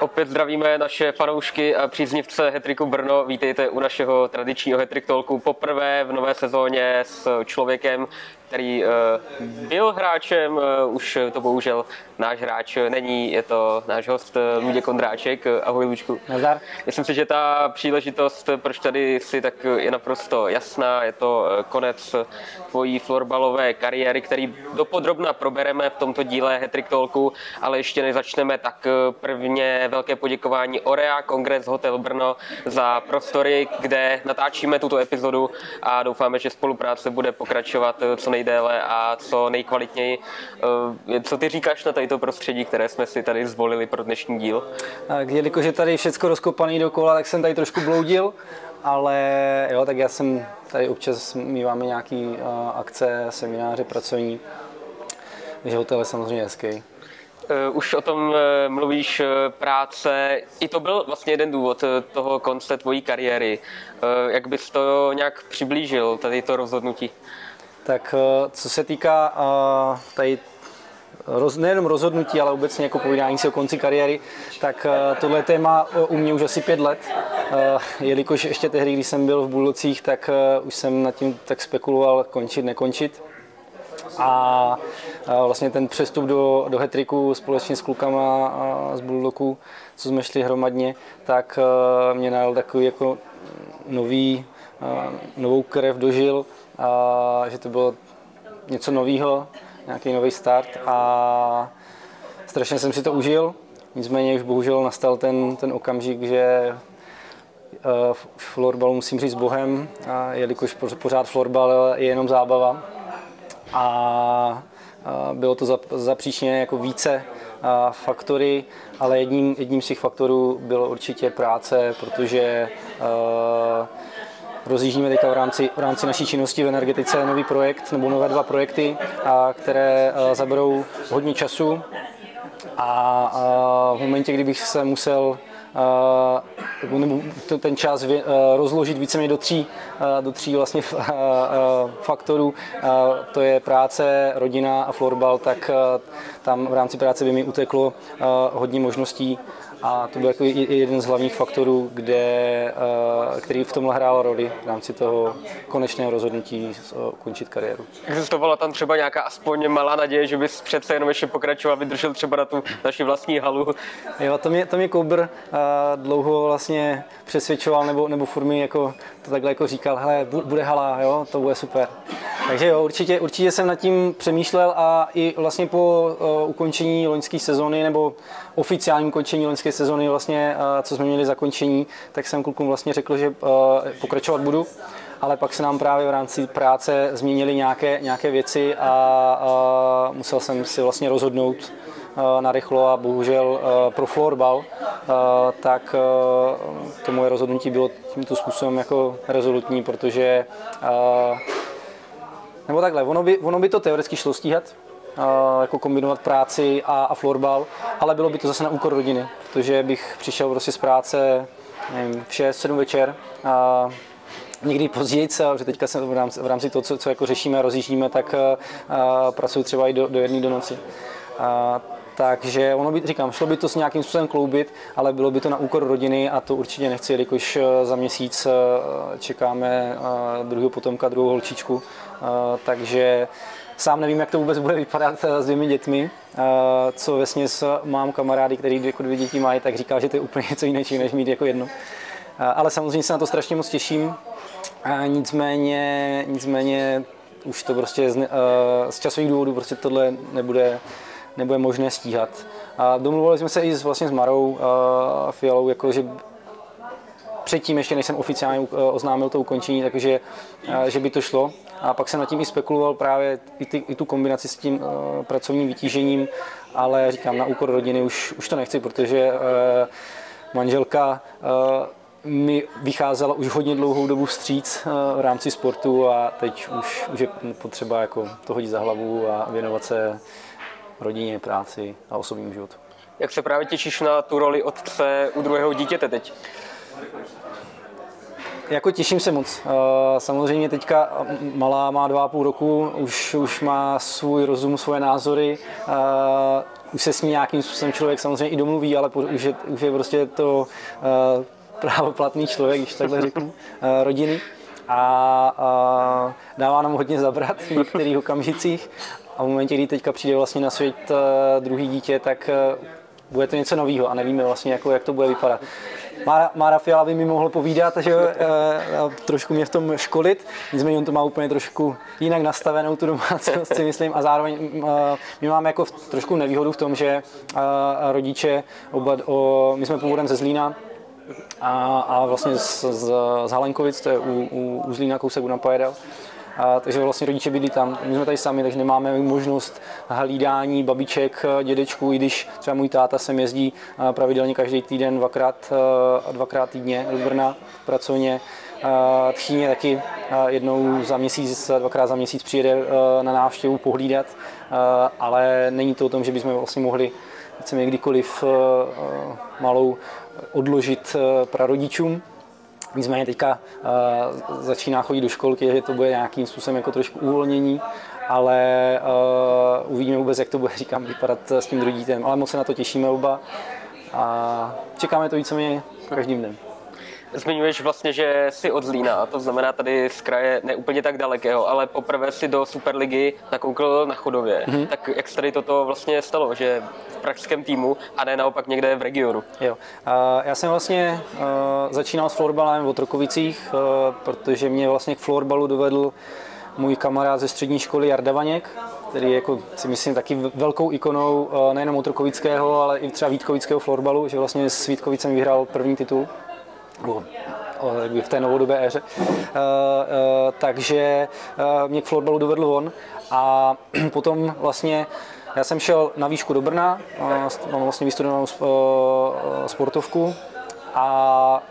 Opět zdravíme naše fanoušky a příznivce Hetriku Brno. Vítejte u našeho tradičního Hetrik Talku poprvé v nové sezóně s člověkem, který eh, byl hráčem, eh, už to bohužel náš hráč není, je to náš host eh, Luděk Kondráček. Ahoj Lučku. Nazdar. Myslím si, že ta příležitost, proč tady si tak je naprosto jasná, je to konec tvojí florbalové kariéry, který dopodrobna probereme v tomto díle Hetrik Talku, ale ještě než začneme, tak prvně velké poděkování Orea Kongres Hotel Brno za prostory, kde natáčíme tuto epizodu a doufáme, že spolupráce bude pokračovat co nej nejdéle a co nejkvalitněji. Eh, co ty říkáš na to prostředí, které jsme si tady zvolili pro dnešní díl? Tak, jelikož je tady všechno rozkopaný dokola, tak jsem tady trošku bloudil, ale jo, tak já jsem tady občas míváme nějaký uh, akce, semináře pracovní, takže hotel je samozřejmě hezký. Uh, už o tom mluvíš, práce. I to byl vlastně jeden důvod toho konce tvojí kariéry. Jak bys to nějak přiblížil, tady to rozhodnutí? Tak eh, co se týká eh, tady roz, nejenom rozhodnutí, ale obecně jako povídání si o konci kariéry, tak eh, tohle téma u mě už asi pět let, jelikož ještě tehdy, když jsem byl v Bullocích, tak už jsem nad tím tak spekuloval končit, nekončit. A vlastně ten přestup do, do Hetriku společně s klukama z Bulldoku, co jsme šli hromadně, tak mě najel takový jako nový, novou krev dožil a že to bylo něco nového, nějaký nový start a strašně jsem si to užil. Nicméně už bohužel nastal ten, ten okamžik, že eh, florbal musím říct bohem, a jelikož pořád florbal je jenom zábava. A bylo to zapříčně jako více faktory, ale jedním, jedním z těch faktorů bylo určitě práce, protože rozjíždíme teďka v rámci, v rámci naší činnosti v energetice nový projekt nebo nové dva projekty, a, které a, zaberou hodně času. A, a v momentě, kdybych se musel uh, nebo ten čas vě, uh, rozložit víceméně do tří, do tří vlastně faktorů, to je práce, rodina a florbal, tak tam v rámci práce by mi uteklo hodně možností a to byl jako jeden z hlavních faktorů, kde, eh, který v tomhle hrál roli v rámci toho konečného rozhodnutí ukončit kariéru. Existovala tam třeba nějaká aspoň malá naděje, že bys přece jenom ještě pokračoval, vydržel třeba na tu naši vlastní halu? Jo, to mě, to mě Koubr uh, dlouho vlastně přesvědčoval, nebo, nebo furt jako to takhle jako říkal, hele, bude hala, jo, to bude super. Takže jo, určitě, určitě jsem nad tím přemýšlel a i vlastně po uh, ukončení loňské sezony nebo oficiálním ukončení loňské sezony, vlastně, uh, co jsme měli zakončení, tak jsem klukům vlastně řekl, že uh, pokračovat budu. Ale pak se nám právě v rámci práce změnily nějaké, nějaké věci a uh, musel jsem si vlastně rozhodnout narychlo a bohužel uh, pro florbal, uh, tak to moje rozhodnutí bylo tímto způsobem jako rezolutní, protože nebo takhle, ono by, ono by to teoreticky šlo stíhat, jako kombinovat práci a, a florbal, ale bylo by to zase na úkor rodiny, protože bych přišel prostě z práce nevím, v 6-7 večer a někdy později, protože teďka se v rámci, v rámci toho, co, co jako řešíme a rozjíždíme, tak uh, pracuji třeba i do, do jedné do noci. Uh, takže ono by, říkám, šlo by to s nějakým způsobem kloubit, ale bylo by to na úkor rodiny a to určitě nechci, jelikož za měsíc čekáme druhého potomka, druhou holčičku, takže sám nevím, jak to vůbec bude vypadat s dvěmi dětmi. Co vlastně mám kamarády, který jako dvě děti mají, tak říká, že to je úplně něco jiného, než mít jako jedno. Ale samozřejmě se na to strašně moc těším. Nicméně, nicméně už to prostě z, z časových důvodů prostě tohle nebude, nebude možné stíhat. A domluvili jsme se i s, vlastně s Marou a Fialou, jako, že předtím, ještě než jsem oficiálně oznámil to ukončení, takže že by to šlo. A pak jsem nad tím i spekuloval právě i, ty, i tu kombinaci s tím uh, pracovním vytížením, ale říkám, na úkor rodiny už, už to nechci, protože uh, manželka uh, mi vycházela už hodně dlouhou dobu vstříc v rámci sportu a teď už, už je potřeba jako to hodit za hlavu a věnovat se rodině, práci a osobnímu životu. Jak se právě těšíš na tu roli otce u druhého dítěte teď? jako těším se moc. Samozřejmě teďka malá má dva a půl roku, už, už má svůj rozum, svoje názory, už se s ní nějakým způsobem člověk samozřejmě i domluví, ale už je, už je prostě to právoplatný člověk, když takhle řeknu, rodiny. A, a dává nám hodně zabrat v některých okamžicích. A v momentě, kdy teďka přijde vlastně na svět druhý dítě, tak bude to něco nového a nevíme vlastně, jako, jak to bude vypadat. Mára, Fiala by mi mohl povídat, že e, trošku mě v tom školit, nicméně on to má úplně trošku jinak nastavenou tu domácnost, si myslím, a zároveň e, my máme jako v, trošku nevýhodu v tom, že e, rodiče, oba, o, my jsme původem ze Zlína, a, a vlastně z, z, z Halenkovic, to je u, u, u Zlína kousek u Napajedel, a, takže vlastně rodiče bydlí tam. My jsme tady sami, takže nemáme možnost hlídání babiček, dědečků, i když třeba můj táta sem jezdí pravidelně každý týden, dvakrát, dvakrát týdně do Brna pracovně. Tchýně taky jednou za měsíc, dvakrát za měsíc přijede na návštěvu pohlídat, ale není to o tom, že bychom vlastně mohli chceme kdykoliv malou odložit prarodičům. Nicméně teďka uh, začíná chodit do školky, že to bude nějakým způsobem jako trošku uvolnění, ale uh, uvidíme vůbec, jak to bude, říkám, vypadat s tím druhým dítem. Ale moc se na to těšíme oba a čekáme to víceméně každým dnem. Zmiňuješ vlastně, že jsi od Zlína, to znamená tady z kraje ne úplně tak dalekého, ale poprvé si do Superligy nakoukl na Chodově. Mm-hmm. Tak jak se tady toto vlastně stalo, že v pražském týmu a ne naopak někde v regionu? Jo. Já jsem vlastně uh, začínal s florbalem v Otrokovicích, uh, protože mě vlastně k florbalu dovedl můj kamarád ze střední školy Jarda Vaněk, který je jako, si myslím, taky velkou ikonou nejenom Otrokovického, ale i třeba Vítkovického florbalu, že vlastně s Vítkovicem vyhrál první titul v té novodobé éře. Uh, uh, takže uh, mě k florbalu dovedl on a potom vlastně já jsem šel na výšku do Brna, mám vlastně vystudovanou sportovku a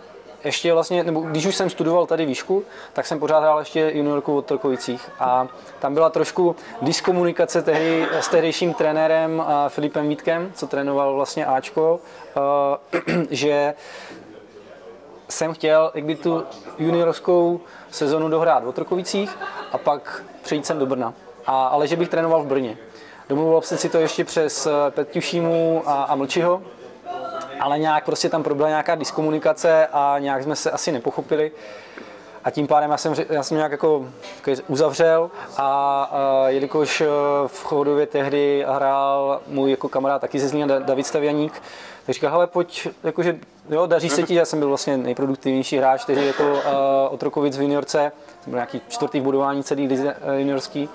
ještě vlastně, nebo když už jsem studoval tady výšku, tak jsem pořád hrál ještě juniorku od Trkovicích a tam byla trošku diskomunikace tehdy s tehdejším trenérem Filipem Vítkem, co trénoval vlastně Ačko, že jsem chtěl jakby tu juniorskou sezonu dohrát v Otrokovicích a pak přejít sem do Brna. A, ale že bych trénoval v Brně. Domluvil jsem si to ještě přes eh, Petušímu a, a Mlčiho, ale nějak prostě tam proběhla nějaká diskomunikace a nějak jsme se asi nepochopili. A tím pádem já jsem, já jsem nějak jako uzavřel a, a jelikož eh, v Chodově tehdy hrál můj jako kamarád taky ze Zlína David Stavianík, tak říkal, hele pojď, jakože jo, daří se ti, já jsem byl vlastně nejproduktivnější hráč, tehdy jako uh, Otrokovic v juniorce, jsem byl nějaký čtvrtý v budování celý uh, juniorský,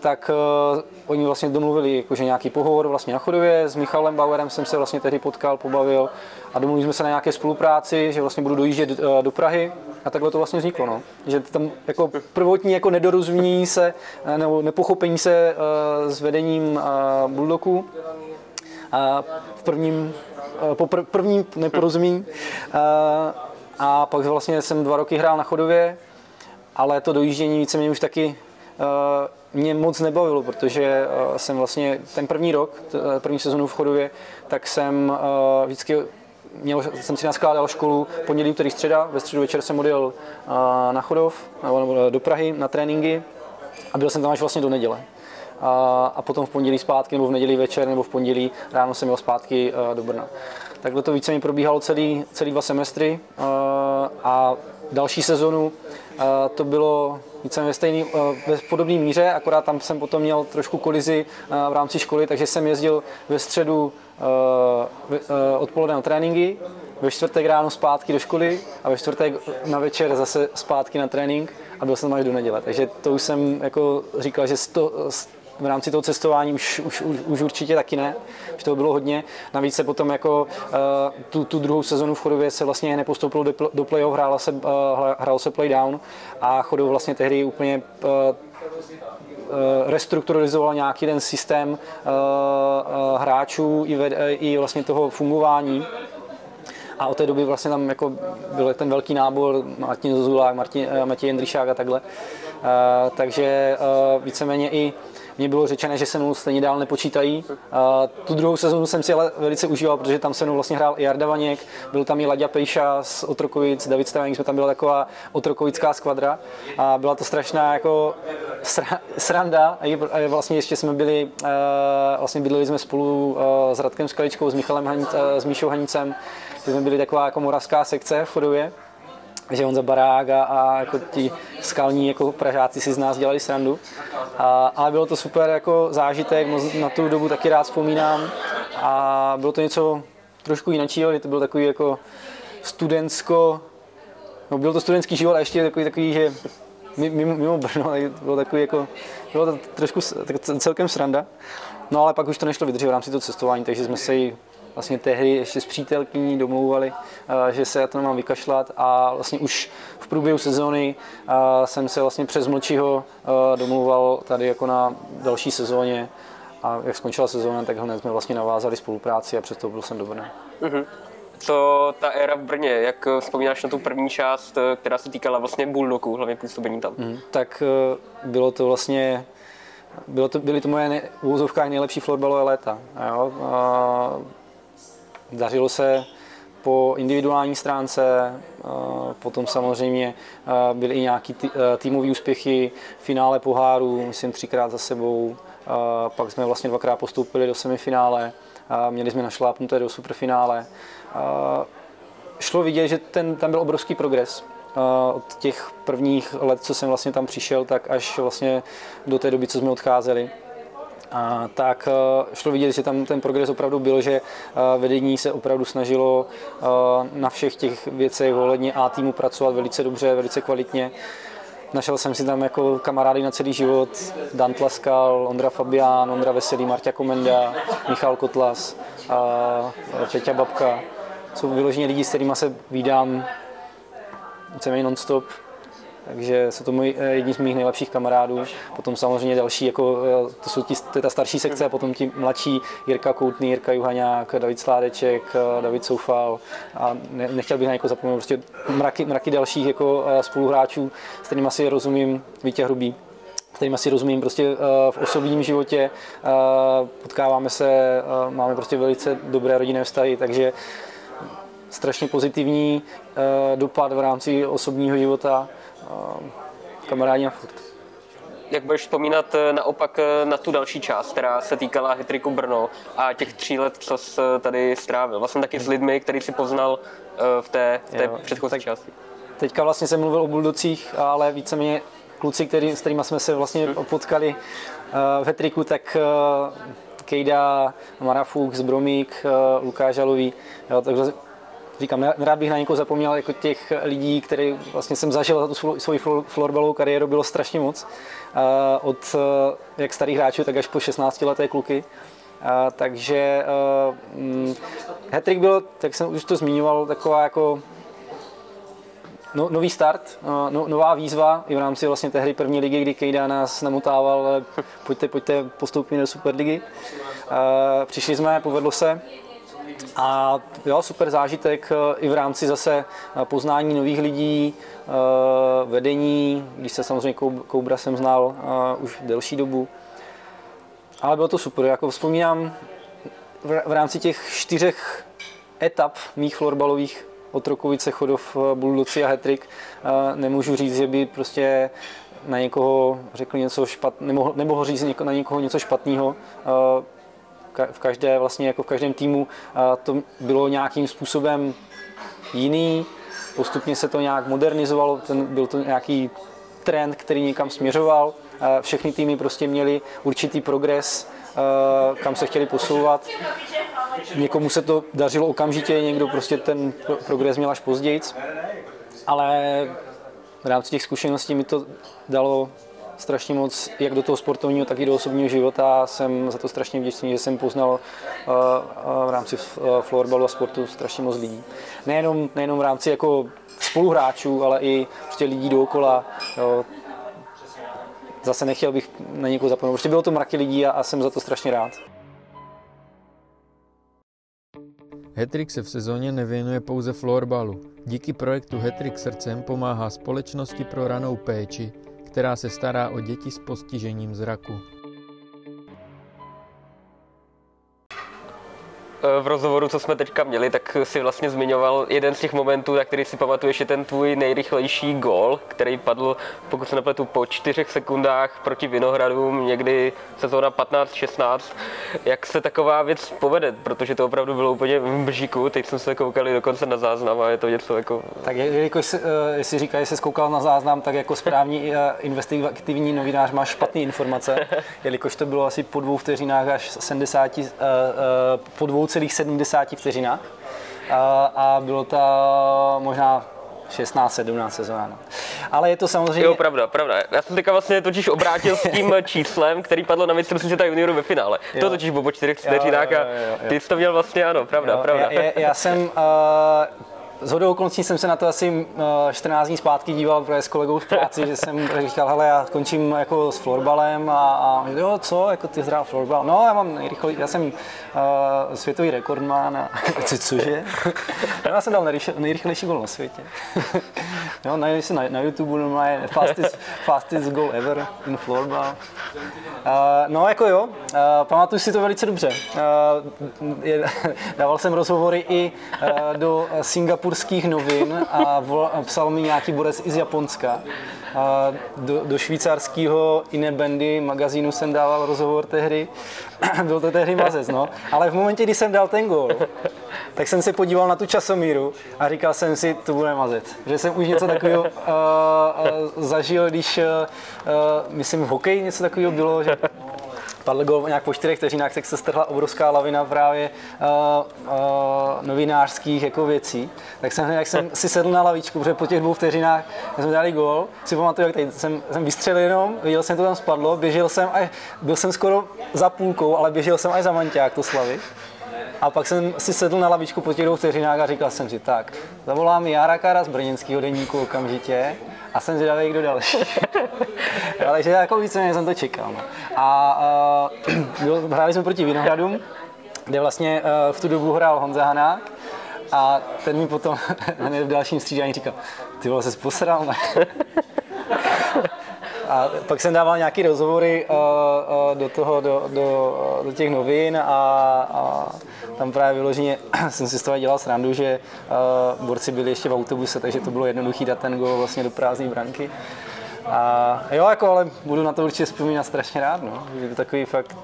tak uh, oni vlastně domluvili jakože nějaký pohovor vlastně na chodově, s Michalem Bauerem jsem se vlastně tehdy potkal, pobavil a domluvili jsme se na nějaké spolupráci, že vlastně budu dojíždět uh, do Prahy a takhle to vlastně vzniklo, no. Že tam jako prvotní jako nedorozumění se, nebo nepochopení se uh, s vedením uh, Bulldogu, uh, v prvním Eh, po pr- prvním neporozumění. Eh, a pak vlastně jsem dva roky hrál na chodově, ale to dojíždění víceméně už taky eh, mě moc nebavilo, protože jsem vlastně ten první rok, první sezonu v chodově, tak jsem vždycky měl, jsem si naskládal školu pondělí, který středa, ve středu večer jsem odjel na chodov, nebo do Prahy na tréninky a byl jsem tam až vlastně do neděle a, a potom v pondělí zpátky, nebo v neděli večer, nebo v pondělí ráno jsem jel zpátky do Brna. Takhle to více mi probíhalo celý, celý dva semestry a další sezonu to bylo více ve stejný, ve podobné míře, akorát tam jsem potom měl trošku kolizi v rámci školy, takže jsem jezdil ve středu odpoledne na tréninky, ve čtvrtek ráno zpátky do školy a ve čtvrtek na večer zase zpátky na trénink a byl jsem až do neděle. Takže to už jsem jako říkal, že sto, v rámci toho cestování už, už, už, už určitě taky ne, už toho bylo hodně. Navíc se potom jako uh, tu, tu druhou sezonu v Chodově se vlastně nepostoupilo do, do play-off, hrálo se, uh, hrálo se play-down a Chodov vlastně tehdy úplně uh, restrukturalizoval nějaký ten systém hráčů i, ved, i vlastně toho fungování. A od té doby vlastně tam jako byl ten velký nábor, Martin Zozulák, Martin, Matěj Jendryšák a takhle. Uh, takže uh, víceméně i mě bylo řečené, že se mnou stejně dál nepočítají. A tu druhou sezonu jsem si ale velice užíval, protože tam se mnou vlastně hrál i Jarda Vaněk, byl tam i Laďa Pejša z Otrokovic, David Stavení, jsme tam byla taková otrokovická skvadra. A byla to strašná jako sranda. A vlastně ještě jsme byli, vlastně bydleli jsme spolu s Radkem Skaličkou, s Michalem Hanic, s Míšou Hanicem, jsme byli taková jako moravská sekce v Chodově že on za barák a, a jako ti skalní jako pražáci si z nás dělali srandu. A, ale bylo to super jako zážitek, na tu dobu taky rád vzpomínám a bylo to něco trošku jiného, to bylo takový jako studentsko, no byl to studentský život a ještě takový, takový že mimo, mimo Brno, bylo takový jako, bylo to trošku tak celkem sranda. No ale pak už to nešlo vydržet v rámci toho cestování, takže jsme se vlastně tehdy ještě s přítelkyní domlouvali, eh, že se já to nemám vykašlat a vlastně už v průběhu sezóny eh, jsem se vlastně přes mlčího eh, domlouval tady jako na další sezóně a jak skončila sezóna, tak hned jsme vlastně navázali spolupráci a přestoupil jsem do Brna. Mm-hmm. Co ta éra v Brně, jak vzpomínáš na tu první část, která se týkala vlastně Bulldogů, hlavně působení tam? Mm, tak bylo to vlastně bylo to, byly to moje úvozovkách nejlepší florbalové léta. Jo? A Dařilo se po individuální stránce, potom samozřejmě byly i nějaký týmové úspěchy, finále poháru, myslím třikrát za sebou, pak jsme vlastně dvakrát postoupili do semifinále, měli jsme našlápnuté do superfinále. Šlo vidět, že ten, tam byl obrovský progres, od těch prvních let, co jsem vlastně tam přišel, tak až vlastně do té doby, co jsme odcházeli a tak eh, šlo vidět, že tam ten progres opravdu byl, že eh, vedení se opravdu snažilo eh, na všech těch věcech ohledně A týmu pracovat velice dobře, velice kvalitně. Našel jsem si tam jako kamarády na celý život, Dan Tlaskal, Ondra Fabián, Ondra Veselý, Marta Komenda, Michal Kotlas, Peťa Babka. Jsou vyloženě lidi, s kterými se vídám víceméně non-stop takže jsou to můj, eh, jedni z mých nejlepších kamarádů. Potom samozřejmě další, jako, eh, to jsou ti, to je ta starší sekce, a potom ti mladší, Jirka Koutný, Jirka Juhaňák, David Sládeček, eh, David Soufal. A ne, nechtěl bych na někoho zapomenout, prostě mraky, mraky dalších jako spoluhráčů, s kterými asi rozumím, Vítě Hrubý, kterým asi rozumím prostě v osobním životě, potkáváme se, máme prostě velice dobré rodinné vztahy, takže strašně pozitivní dopad v rámci osobního života kamarádi na furt. Jak budeš vzpomínat eh, naopak eh, na tu další část, která se týkala Hitriku Brno a těch tří let, co jsi tady strávil? Vlastně taky s lidmi, který si poznal eh, v té, v té jo, předchozí tak části. Teďka vlastně jsem mluvil o Buldocích, ale víceméně kluci, který, s kterými jsme se vlastně hmm. potkali v Hetriku, tak Kejda, Marafuk, Zbromík, Lukáš Žalový, jo, takže říkám, rád bych na někoho zapomněl, jako těch lidí, které vlastně jsem zažil za tu svoji florbalovou kariéru, bylo strašně moc. Od jak starých hráčů, tak až po 16 leté kluky. Takže uh, Hattrick byl, tak jsem už to zmiňoval, taková jako no, nový start, uh, no, nová výzva i v rámci vlastně té hry první ligy, kdy Kejda nás namotával, pojďte, pojďte, postoupíme do Superligy. Přišli jsme, povedlo se, a jo, super zážitek eh, i v rámci zase eh, poznání nových lidí, eh, vedení, když se samozřejmě Koubra jsem znal už delší dobu. Ale bylo to super, jako vzpomínám v rámci těch čtyřech etap mých florbalových Otrokovice, Chodov, Buldoci a Hetrik, nemůžu říct, že by prostě na někoho řekl něco špatného, nemohl, nemohl říct na někoho něco špatného v každé, vlastně jako v každém týmu to bylo nějakým způsobem jiný, postupně se to nějak modernizovalo, ten, byl to nějaký trend, který někam směřoval, všechny týmy prostě měly určitý progres, kam se chtěli posouvat. Někomu se to dařilo okamžitě, někdo prostě ten progres měl až později, ale v rámci těch zkušeností mi to dalo strašně moc, jak do toho sportovního, tak i do osobního života. Jsem za to strašně vděčný, že jsem poznal uh, uh, v rámci uh, florbalu a sportu strašně moc lidí. Nejenom, nejenom v rámci jako spoluhráčů, ale i prostě lidí dookola. Jo. Zase nechtěl bych na někoho zapomenout. Prostě bylo to mraky lidí a, a jsem za to strašně rád. Hetrik se v sezóně nevěnuje pouze florbalu. Díky projektu Hetrik srdcem pomáhá společnosti pro ranou péči která se stará o děti s postižením zraku. V rozhovoru, co jsme teďka měli, tak si vlastně zmiňoval jeden z těch momentů, na který si pamatuješ, je ten tvůj nejrychlejší gol, který padl, pokud se nepletu, po čtyřech sekundách proti Vinohradům, někdy sezóna 15-16. Jak se taková věc povede, protože to opravdu bylo úplně v bžiku, teď jsme se koukali dokonce na záznam a je to něco jako... Tak jelikož uh, jestli říká, že jsi koukal na záznam, tak jako správní uh, investigativní novinář máš špatné informace, jelikož to bylo asi po dvou vteřinách až 70, uh, uh, po dvou celých 70 vteřinách. A, a bylo to možná 16, 17 sezóna. No. Ale je to samozřejmě... Jo, pravda, pravda. Já jsem teďka vlastně totiž obrátil s tím číslem, který padlo na mistrovství světa juniorů ve finále. Jo. To totiž bylo po čtyřech vteřinách a ty jsi to měl vlastně, ano, pravda, jo, pravda. Já, já, já jsem uh, z hodou okolností jsem se na to asi 14 dní zpátky díval protože s kolegou v práci, že jsem říkal, hele, já končím jako s florbalem a, a jo, co, jako ty hrál florbal? No, já mám nejrychlej, já jsem uh, světový rekordman a co, cože? no, já jsem dal nejrychlejší gol na světě. jo, na, na YouTube normálně fastest, fastest goal ever in florbal. Uh, no, jako jo, uh, pamatuju si to velice dobře. Uh, je, dával jsem rozhovory i uh, do Singapuru singapurských novin a, vol, psal mi nějaký borec i z Japonska. A do, do švýcarského Inebendy magazínu jsem dával rozhovor tehdy. Byl to tehdy mazec, no. Ale v momentě, kdy jsem dal ten gol, tak jsem se podíval na tu časomíru a říkal jsem si, to bude mazec. Že jsem už něco takového uh, uh, zažil, když, uh, myslím, v hokeji něco takového bylo, že padl gol nějak po čtyřech vteřinách, tak se strhla obrovská lavina právě uh, uh, novinářských jako věcí. Tak jsem, jak jsem si sedl na lavičku, protože po těch dvou vteřinách jsme dali gol, si pamatuju, jak tady jsem, jsem vystřelil jenom, viděl jsem, to tam spadlo, běžel jsem, a byl jsem skoro za půlkou, ale běžel jsem až za manťák to slavy. A pak jsem si sedl na lavičku po těch dvou vteřinách a říkal jsem si, tak, zavolám Jara Kara z brněnského denníku okamžitě a jsem zvědavý, kdo další. Ale že jako víceméně jsem to čekal. No. A uh, hráli jsme proti Vinohradům, kde vlastně uh, v tu dobu hrál Honza Hanák a ten mi potom hned v dalším střídání říkal, ty vole, se posral? A pak jsem dával nějaké rozhovory uh, uh, do, toho, do, do, do těch novin a, a tam právě vyloženě jsem si z toho dělal srandu, že uh, borci byli ještě v autobuse, takže to bylo jednoduchý dát ten gol vlastně do prázdné branky. A jo, jako, ale budu na to určitě vzpomínat strašně rád, no. Je to takový fakt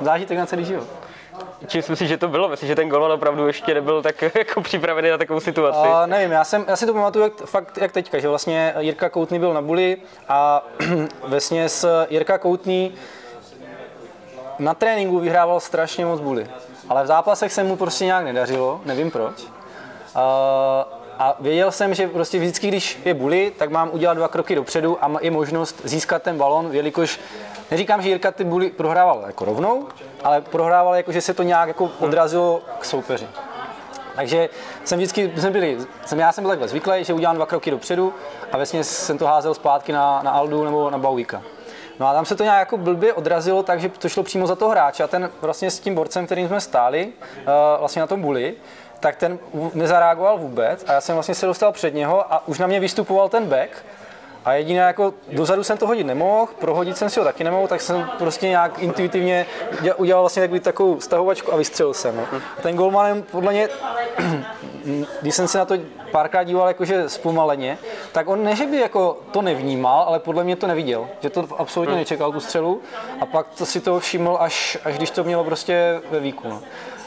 zážitek na celý život. Si myslíš, že to bylo? Myslíš, že ten golman opravdu ještě nebyl tak jako připravený na takovou situaci? Uh, nevím, já, jsem, já si to pamatuju jak, fakt jak teďka, že vlastně Jirka Koutný byl na buli a vlastně s Jirka Koutný na tréninku vyhrával strašně moc buly. Ale v zápasech se mu prostě nějak nedařilo, nevím proč. Uh, a věděl jsem, že prostě vždycky, když je buli, tak mám udělat dva kroky dopředu a je možnost získat ten balon, jelikož neříkám, že Jirka ty buly prohrával jako rovnou, ale prohrával jako, že se to nějak jako odrazilo k soupeři. Takže jsem vždycky, jsme byli, jsem, já jsem byl takhle zvyklý, že udělám dva kroky dopředu a vlastně jsem to házel zpátky na, na Aldu nebo na Bauíka. No a tam se to nějak jako blbě odrazilo, takže to šlo přímo za toho hráče a ten vlastně s tím borcem, kterým jsme stáli, uh, vlastně na tom buli, tak ten nezareagoval vůbec a já jsem vlastně se dostal před něho a už na mě vystupoval ten back a jediné jako dozadu jsem to hodit nemohl, prohodit jsem si ho taky nemohl, tak jsem prostě nějak intuitivně udělal vlastně takový, takovou stahovačku a vystřelil jsem. No. A ten golman podle mě, když jsem se na to párkrát díval jakože zpomaleně, tak on ne, že by jako to nevnímal, ale podle mě to neviděl, že to absolutně nečekal tu střelu a pak to si to všiml až, až když to mělo prostě ve výkonu. No.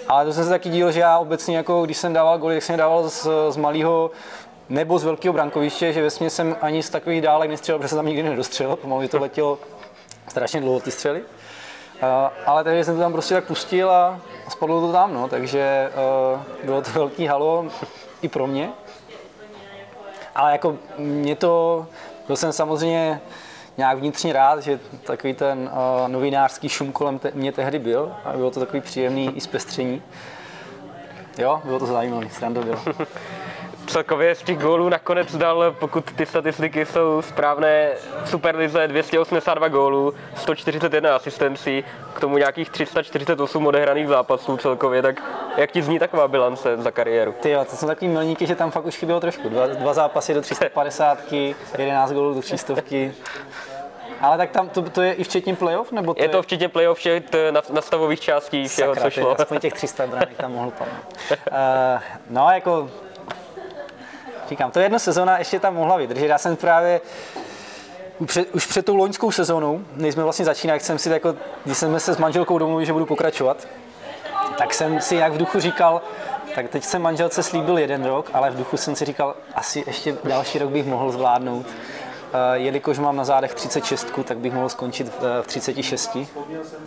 Ale to jsem se taky díl, že já obecně, jako když jsem dával goly, tak jsem dával z, z malého nebo z velkého brankoviště, že ve jsem ani z takových dálek nestřelil, protože jsem tam nikdy nedostřelil, pomalu to letělo strašně dlouho ty střely. Uh, ale takže jsem to tam prostě tak pustil a, a spadlo to tam, no, takže uh, bylo to velký halo i pro mě. Ale jako mě to, byl jsem samozřejmě nějak vnitřně rád, že takový ten uh, novinářský šum kolem te- mě tehdy byl a bylo to takový příjemný i zpestření. Jo, bylo to zajímavé, sranda bylo. Celkově z těch gólů nakonec dal, pokud ty statistiky jsou správné, v Superlize 282 gólů, 141 asistencí, k tomu nějakých 348 odehraných zápasů celkově, tak jak ti zní taková bilance za kariéru? Ty jo, to jsou takový milníky, že tam fakt už chybělo trošku. Dva, dva zápasy do 350, 11 gólů do 300. Ale tak tam to, to je i včetně playoff? Nebo to je, je to včetně playoff všech nastavových částí všeho, Sakra, co šlo. Aspoň těch 300 branek tam mohlo padnout. Uh, no, jako říkám, to jedna sezóna ještě tam mohla vydržet. Já jsem právě už před tou loňskou sezónou, než jsme vlastně začínali, jak jsem si jako, když jsme se s manželkou domluvili, že budu pokračovat, tak jsem si jak v duchu říkal, tak teď jsem manželce slíbil jeden rok, ale v duchu jsem si říkal, asi ještě další rok bych mohl zvládnout. Eh, jelikož mám na zádech 36, tak bych mohl skončit v 36,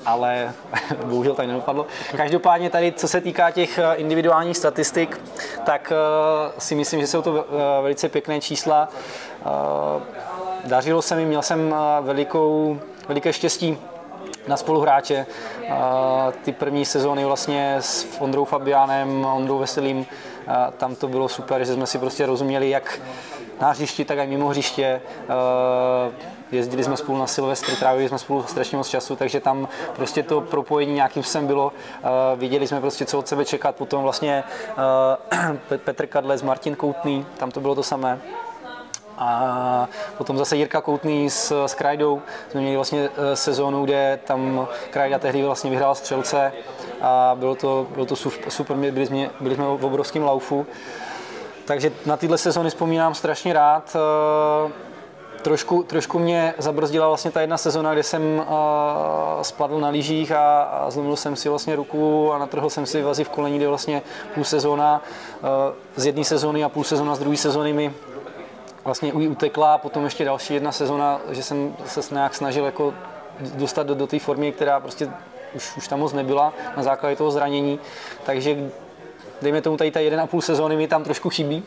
ale bohužel tak nedopadlo. Každopádně tady, co se týká těch eh, individuálních statistik, tak eh, si myslím, že jsou to velice pěkné čísla. Dařilo se mi, měl jsem velikou, veliké štěstí na spoluhráče. Ty první sezóny vlastně s Ondrou Fabiánem, Ondrou Veselým, tam to bylo super, že jsme si prostě rozuměli, jak na hřišti, tak i mimo hřiště. Jezdili jsme spolu na Silvestry, trávili jsme spolu strašně moc času, takže tam prostě to propojení nějakým sem bylo. Viděli jsme prostě, co od sebe čekat. Potom vlastně Petr Kadlec, Martin Koutný, tam to bylo to samé. A potom zase Jirka Koutný s, s Krajdou. Jsme měli vlastně e, sezónu, kde tam Krajda tehdy vlastně vyhrál střelce a bylo to, bylo to super, byli jsme, byli jsme v obrovském laufu. Takže na tyhle sezóny vzpomínám strašně rád. E, trošku, trošku mě zabrzdila vlastně ta jedna sezona, kde jsem uh, spadl na lyžích a, a zlomil jsem si vlastně ruku a natrhl jsem si vazy v kolení, kde vlastně půl sezóna uh, z jedné sezóny a půl sezóna z druhé sezóny mi vlastně utekla a potom ještě další jedna sezona, že jsem se nějak snažil jako dostat do, do té formy, která prostě už, už tam moc nebyla na základě toho zranění. Takže dejme tomu tady ta jeden a půl sezóny mi tam trošku chybí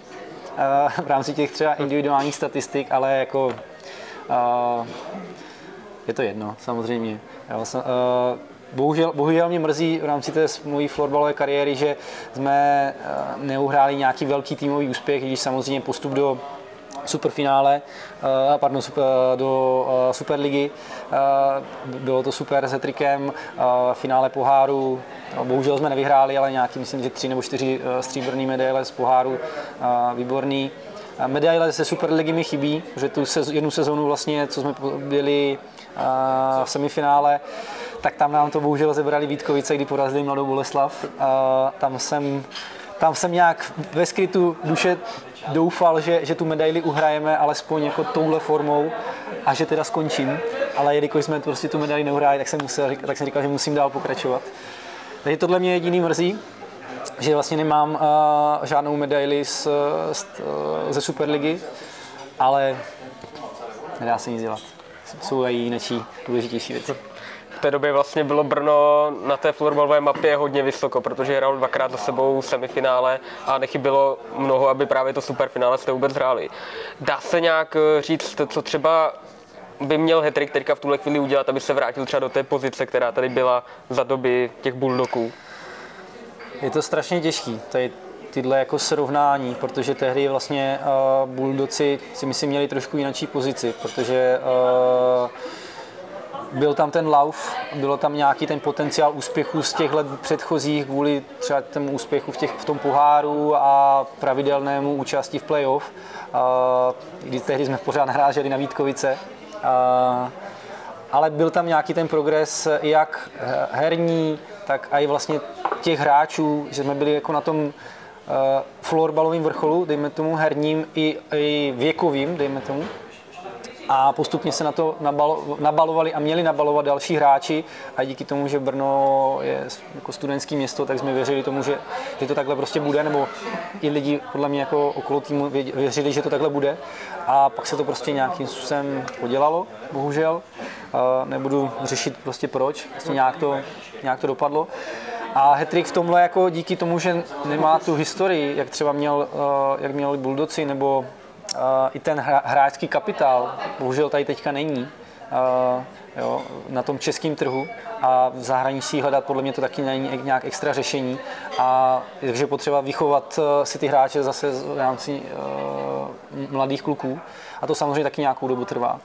uh, v rámci těch třeba individuálních statistik, ale jako uh, je to jedno, samozřejmě. Já jsem, uh, Bohužel, bohužel mě mrzí v rámci té mojí florbalové kariéry, že jsme neuhráli nějaký velký týmový úspěch, když samozřejmě postup do superfinále, uh, pardon, super, do uh, Superligy. Bylo to super s Hetrikem, uh, finále poháru. Bohužel jsme nevyhráli, ale nějaký, myslím, že tři nebo čtyři stříbrné medaile z poháru, výborný. Medaile ze Superligy mi chybí, že tu jednu sezonu vlastně, co jsme byli v semifinále, tak tam nám to bohužel zebrali Vítkovice, kdy porazili Mladou Boleslav. Tam jsem tam jsem nějak ve skrytu duše doufal, že, že tu medaili uhrajeme alespoň jako touhle formou a že teda skončím. Ale jelikož jsme prostě tu medaili neuhráli, tak jsem, musel, tak jsem říkal, že musím dál pokračovat. Takže tohle mě jediný mrzí, že vlastně nemám uh, žádnou medaili z, z, ze Superligy, ale nedá se nic dělat. Jsou i jiné důležitější věci té době vlastně bylo Brno na té florbalové mapě hodně vysoko, protože hrál dvakrát za sebou semifinále a nechybilo mnoho, aby právě to superfinále jste vůbec hráli. Dá se nějak eh, říct, co třeba by měl Hetrik teďka v tuhle chvíli udělat, aby se vrátil třeba do té pozice, která tady byla za doby těch bulldogů? Je to strašně těžký, tady tyhle jako srovnání, protože tehdy vlastně uh, bulldoci si myslím měli trošku jinou pozici, protože uh, byl tam ten lauf, bylo tam nějaký ten potenciál úspěchu z těch let předchozích kvůli třeba tomu úspěchu v, těch, v tom poháru a pravidelnému účasti v playoff, kdy tehdy jsme pořád naráželi na Vítkovice. Ale byl tam nějaký ten progres, jak herní, tak i vlastně těch hráčů, že jsme byli jako na tom florbalovým vrcholu, dejme tomu herním i, i věkovým, dejme tomu a postupně se na to nabalo, nabalovali a měli nabalovat další hráči a díky tomu, že Brno je jako studentské město, tak jsme věřili tomu, že, že to takhle prostě bude, nebo i lidi podle mě jako okolo týmu věřili, že to takhle bude a pak se to prostě nějakým způsobem podělalo, bohužel. Nebudu řešit prostě proč, prostě nějak to, nějak to dopadlo. A Hetrik v tomhle jako díky tomu, že nemá tu historii, jak třeba měl, jak měli Buldoci nebo i ten hráčský kapitál, bohužel tady teďka není, jo, na tom českém trhu. A v zahraničí hledat podle mě to taky není nějak extra řešení. A takže potřeba vychovat e, si ty hráče zase v rámci uh, mladých kluků. A to samozřejmě taky nějakou dobu trvá.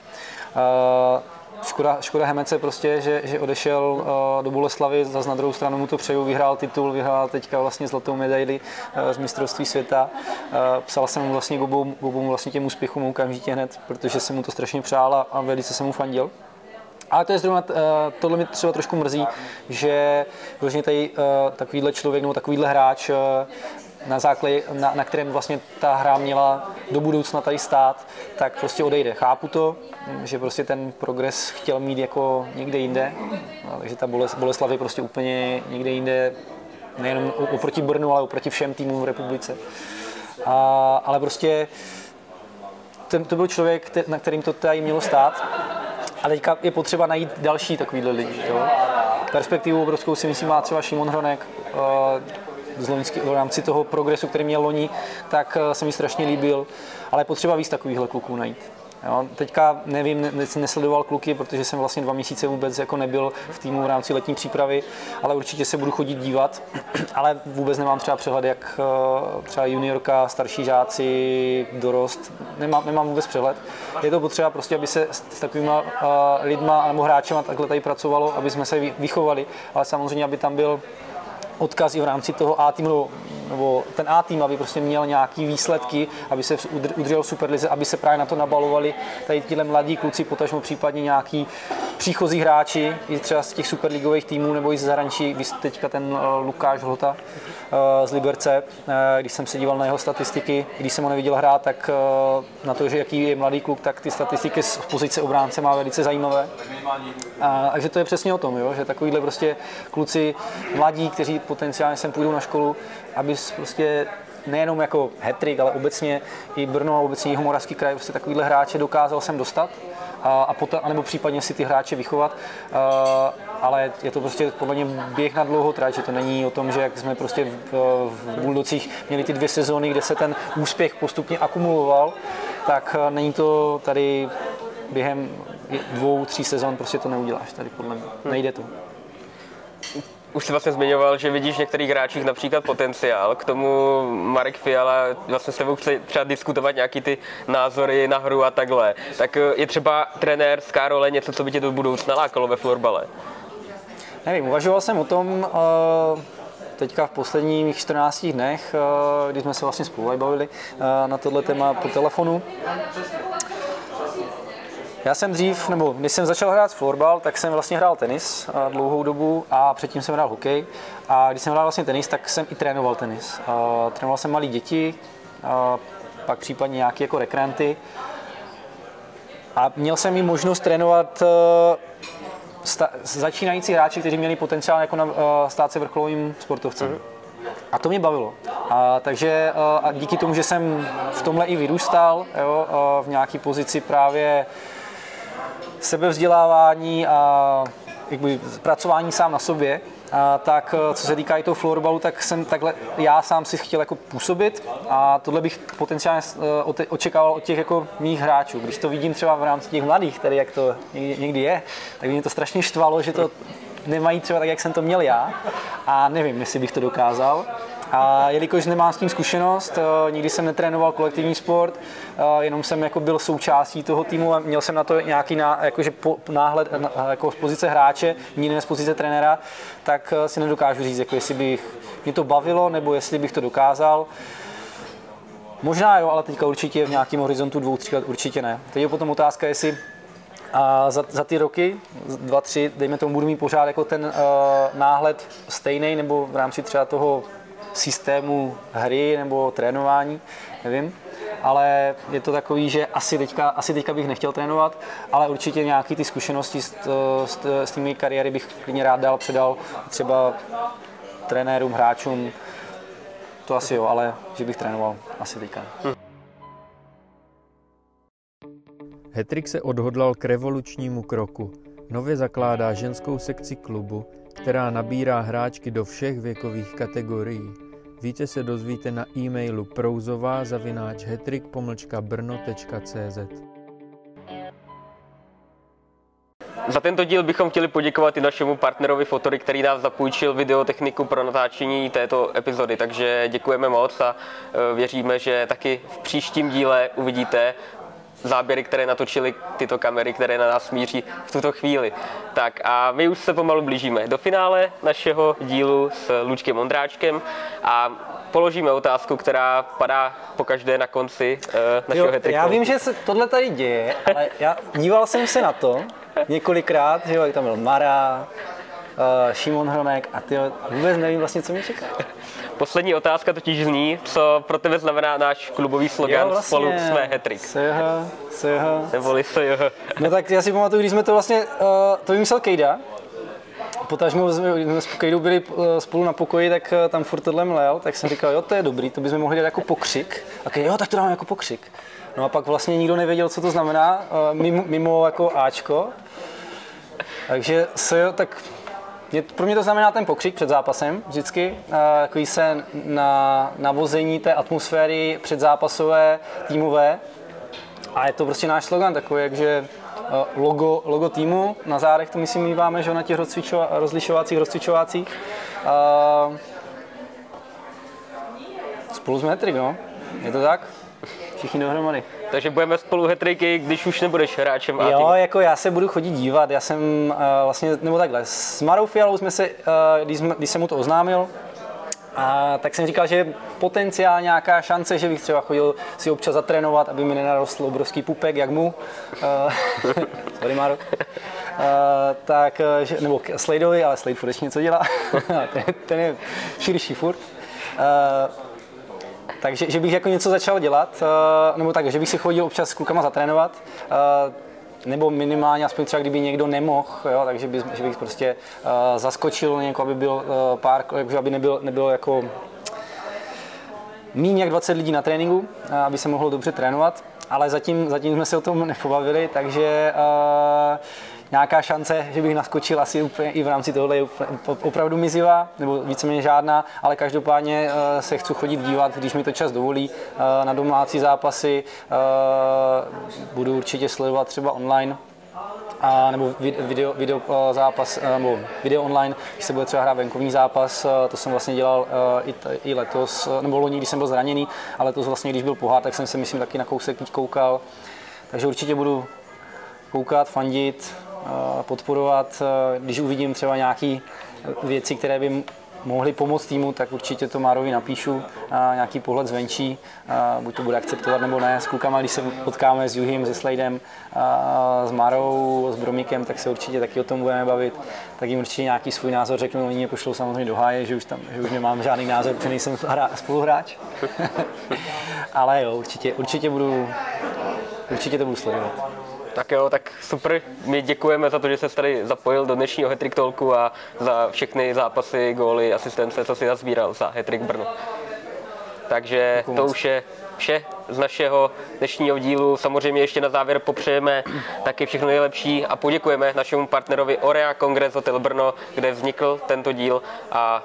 Škoda, škoda Hemece prostě, že, že odešel uh, do Boleslavy, zase na druhou stranu mu to přeju, vyhrál titul, vyhrál teďka vlastně zlatou medaili uh, z mistrovství světa. Uh, psal jsem mu vlastně k obou, obou vlastně těm úspěchům okamžitě hned, protože jsem mu to strašně přál a, a velice jsem mu fandil. Ale to je zrovna, tohle mi třeba trošku mrzí, že vlastně tady takovýhle člověk nebo takovýhle hráč na základě, na, na kterém vlastně ta hra měla do budoucna tady stát, tak prostě odejde. Chápu to, že prostě ten progres chtěl mít jako někde jinde, takže ta Boleslav je prostě úplně někde jinde, nejenom oproti Brnu, ale oproti všem týmům v republice. A, ale prostě ten, to byl člověk, na kterým to tady mělo stát. A teďka je potřeba najít další takovýhle lidi. Jo? Perspektivu obrovskou si myslím má třeba Šimon Hronek, z loňský, v rámci toho progresu, který měl loni, tak eh, se mi strašně líbil, ale je potřeba víc takovýchhle kluků najít. Jo, teďka nevím, ne, nesledoval kluky, protože jsem vlastně dva měsíce vůbec jako nebyl v týmu v rámci letní přípravy, ale určitě se budu chodit dívat, ale vůbec nemám třeba přehled, jak eh, třeba juniorka, starší žáci, dorost, nemám, nemám vůbec přehled. Je to potřeba prostě, aby se s, s takovými uh, lidma nebo hráčema takhle tady pracovalo, aby jsme se vychovali, ale samozřejmě, aby tam byl odkaz i v rámci toho A týmu, nebo ten A tým, aby prostě měl nějaký výsledky, aby se udržel Superlize, aby se právě na to nabalovali tady tyhle mladí kluci, potažmo případně nějaký příchozí hráči, i třeba z těch superligových týmů nebo i z zahraničí, teďka ten eh, Lukáš Hlota eh, z Liberce, eh, když jsem se díval na jeho statistiky, když jsem ho neviděl hrát, tak na to, že jaký je mladý kluk, tak ty statistiky z pozice obránce má velice zajímavé. A, takže to je přesně o tom, jo, že takovýhle prostě kluci mladí, kteří potenciálně sem půjdou na školu, aby prostě nejenom jako hetrik, ale obecně i Brno a obecně i Homoravský kraj prostě takovýhle hráče dokázal sem dostat a, a potom, anebo případně si ty hráče vychovat. A, ale je to prostě podle mě běh na dlouho trať, že to není o tom, že jak jsme prostě v, v Buldocích měli ty dvě sezóny, kde se ten úspěch postupně akumuloval, tak není to tady během dvou, tří sezon prostě to neuděláš tady podle mě. Nejde to už jsi vlastně zmiňoval, že vidíš v některých hráčích například potenciál. K tomu Marek Fiala vlastně s tebou chce třeba diskutovat nějaký ty názory na hru a takhle. Tak eh, je třeba trenér z Karole něco, co by tě do budoucna lákalo ve florbale? Nevím, uvažoval jsem o tom uh, teďka v posledních 14 dnech, uh, kdy jsme se vlastně spolu bavili na tohle téma po telefonu. Já jsem dřív, nebo když jsem začal hrát florbal, tak jsem vlastně hrál tenis dlouhou dobu a předtím jsem hrál hokej. A když jsem hrál vlastně tenis, tak jsem i trénoval tenis. A trénoval jsem malé děti, a pak případně nějaké jako rekreanty. A měl jsem i možnost trénovat sta- začínající hráči, kteří měli potenciál jako na, uh, stát se vrcholovým sportovcem. Mm. A to mě bavilo. A, takže a díky tomu, že jsem v tomhle i vyrůstal, jo, v nějaké pozici právě sebevzdělávání a jakby pracování sám na sobě, a tak co se týká i toho florbalu, tak jsem takhle, já sám si chtěl jako působit a tohle bych potenciálně eh, očekával od těch jako mých hráčů. Když to vidím třeba v rámci těch mladých, tady jak to někdy je, tak mě to strašně štvalo, že to nemají třeba tak, jak jsem to měl já a nevím, jestli bych to dokázal. A jelikož nemám s tím zkušenost, eh, nikdy jsem netrénoval kolektivní sport, eh, jenom jsem jako byl součástí toho týmu a měl jsem na to nějaký ná, jakože po, náhled jako z pozice hráče, nikdy z pozice trenéra, tak eh, si nedokážu říct, jako jestli bych mě to bavilo nebo jestli bych to dokázal. Možná jo, ale teďka určitě v nějakém horizontu dvou, tří let určitě ne. Teď je potom otázka, jestli a za, za ty roky, dva, tři, dejme tomu, budu mít pořád jako ten uh, náhled stejný, nebo v rámci třeba toho systému hry nebo trénování, nevím. Ale je to takový, že asi teďka, asi teďka bych nechtěl trénovat, ale určitě nějaké ty zkušenosti s, s, s těmi kariéry bych klidně rád dal, předal třeba trenérům, hráčům. To asi jo, ale že bych trénoval, asi teďka. Hetrik se odhodlal k revolučnímu kroku. Nově zakládá ženskou sekci klubu, která nabírá hráčky do všech věkových kategorií. Více se dozvíte na e-mailu prouzová zavináč brno.cz. Za tento díl bychom chtěli poděkovat i našemu partnerovi Fotory, který nás zapůjčil videotechniku pro natáčení této epizody, takže děkujeme moc a e, věříme, že taky v příštím díle uvidíte záběry, které natočily tyto kamery, které na nás míří v tuto chvíli. Tak a my už se pomalu blížíme do finále našeho dílu s Lučkem Ondráčkem a položíme otázku, která padá po každé na konci uh, našeho hetriku. Já vím, že se tohle tady děje, ale já díval jsem se na to několikrát, že jo, jak tam byl Mara, uh, Šimon Hronek a ty vůbec nevím vlastně, co mě čeká. Poslední otázka totiž zní, co pro tebe znamená náš klubový slogan Jo, vlastně. spolu jsme hetrik. SJH, SJH. Neboli SJH. No tak já si pamatuju, když jsme to vlastně, uh, to vymyslel Kejda, potažmo jsme, jsme s Kejdou byli uh, spolu na pokoji, tak uh, tam furt tohle mlel, tak jsem říkal, jo, to je dobrý, to bychom mohli dát jako pokřik. A Kejda, jo, tak to dáme jako pokřik. No a pak vlastně nikdo nevěděl, co to znamená, uh, mimo, mimo jako Ačko. Takže se jo, tak mě, pro mě to znamená ten pokřik před zápasem vždycky, uh, takový se na navození té atmosféry předzápasové, týmové. A je to prostě náš slogan takový, jakže eh, logo, logo týmu, na zádech to myslím míváme, že na těch rozcvičova- rozlišovacích, rozcvičovacích. Uh, spolu jsme hetrik, no. Je to tak? Všichni dohromady. Takže budeme spolu hetriky, když už nebudeš hráčem A Jo, jako já se budu chodit dívat, já jsem uh, vlastně, nebo takhle, s Marou Fialou jsme se, uh, když, jsme, když jsem mu to oznámil, a tak jsem říkal, že je potenciál nějaká šance, že bych třeba chodil si občas zatrénovat, aby mi nenarostl obrovský pupek, jak mu. Uh, sorry, Maro. Uh, tak, že, nebo k Sladeovi, ale Slade furt ještě něco dělá. ten, ten je širší furt. Uh, takže že bych jako něco začal dělat, uh, nebo tak, že bych si chodil občas s klukama zatrénovat, uh, nebo minimálně aspoň třeba kdyby někdo nemohl, jo, takže by, že bych prostě uh, zaskočil někoho, aby byl uh, pár, jakože aby nebyl, nebyl jako méně jak 20 lidí na tréninku, uh, aby se mohlo dobře trénovat, ale zatím, zatím jsme se o tom nepobavili, takže uh, nějaká šance, že bych naskočil asi úplně i v rámci tohle je úplně, opravdu mizivá, nebo víceméně žádná, ale každopádně uh, se chci chodit dívat, když mi to čas dovolí, uh, na domácí zápasy, uh, budu určitě sledovat třeba online, a, nebo vid- video, video eh, zápas, eh, nebo video online, když se bude třeba hrát venkovní zápas, eh, to jsem vlastně dělal eh, i, i letos, eh, nebo loni, když jsem byl zraněný, a letos vlastně, když byl pohár, tak jsem se myslím taky na kousek koukal, takže určitě budu koukat, fandit, eh, podporovat, eh, když uvidím třeba nějaké věci, které by mohly pomoct týmu, tak určitě to Márovi napíšu, a nějaký pohled zvenčí, buď to bude akceptovat nebo ne. S klukama, když se potkáme s Juhým, se Sladeem, a s Marou, s Bromikem, tak se určitě taky o tom budeme bavit. Tak jim určitě nějaký svůj názor řeknu, oni mě pošlou samozřejmě do háje, že už, tam, že už nemám žádný názor, protože nejsem spoluhráč. Ale jo, určitě, určitě budu, určitě to budu sledovat. Tak jo, tak super. My děkujeme za to, že jsi tady zapojil do dnešního Hetrik Talku a za všechny zápasy, góly, asistence, co si nazbíral za Hetrik Brno. Takže to už je vše z našeho dnešního dílu. Samozřejmě ještě na závěr popřejeme taky všechno nejlepší a poděkujeme našemu partnerovi Orea Congress Hotel Brno, kde vznikl tento díl a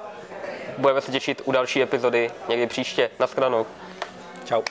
budeme se těšit u další epizody někdy příště. Naschledanou. Čau.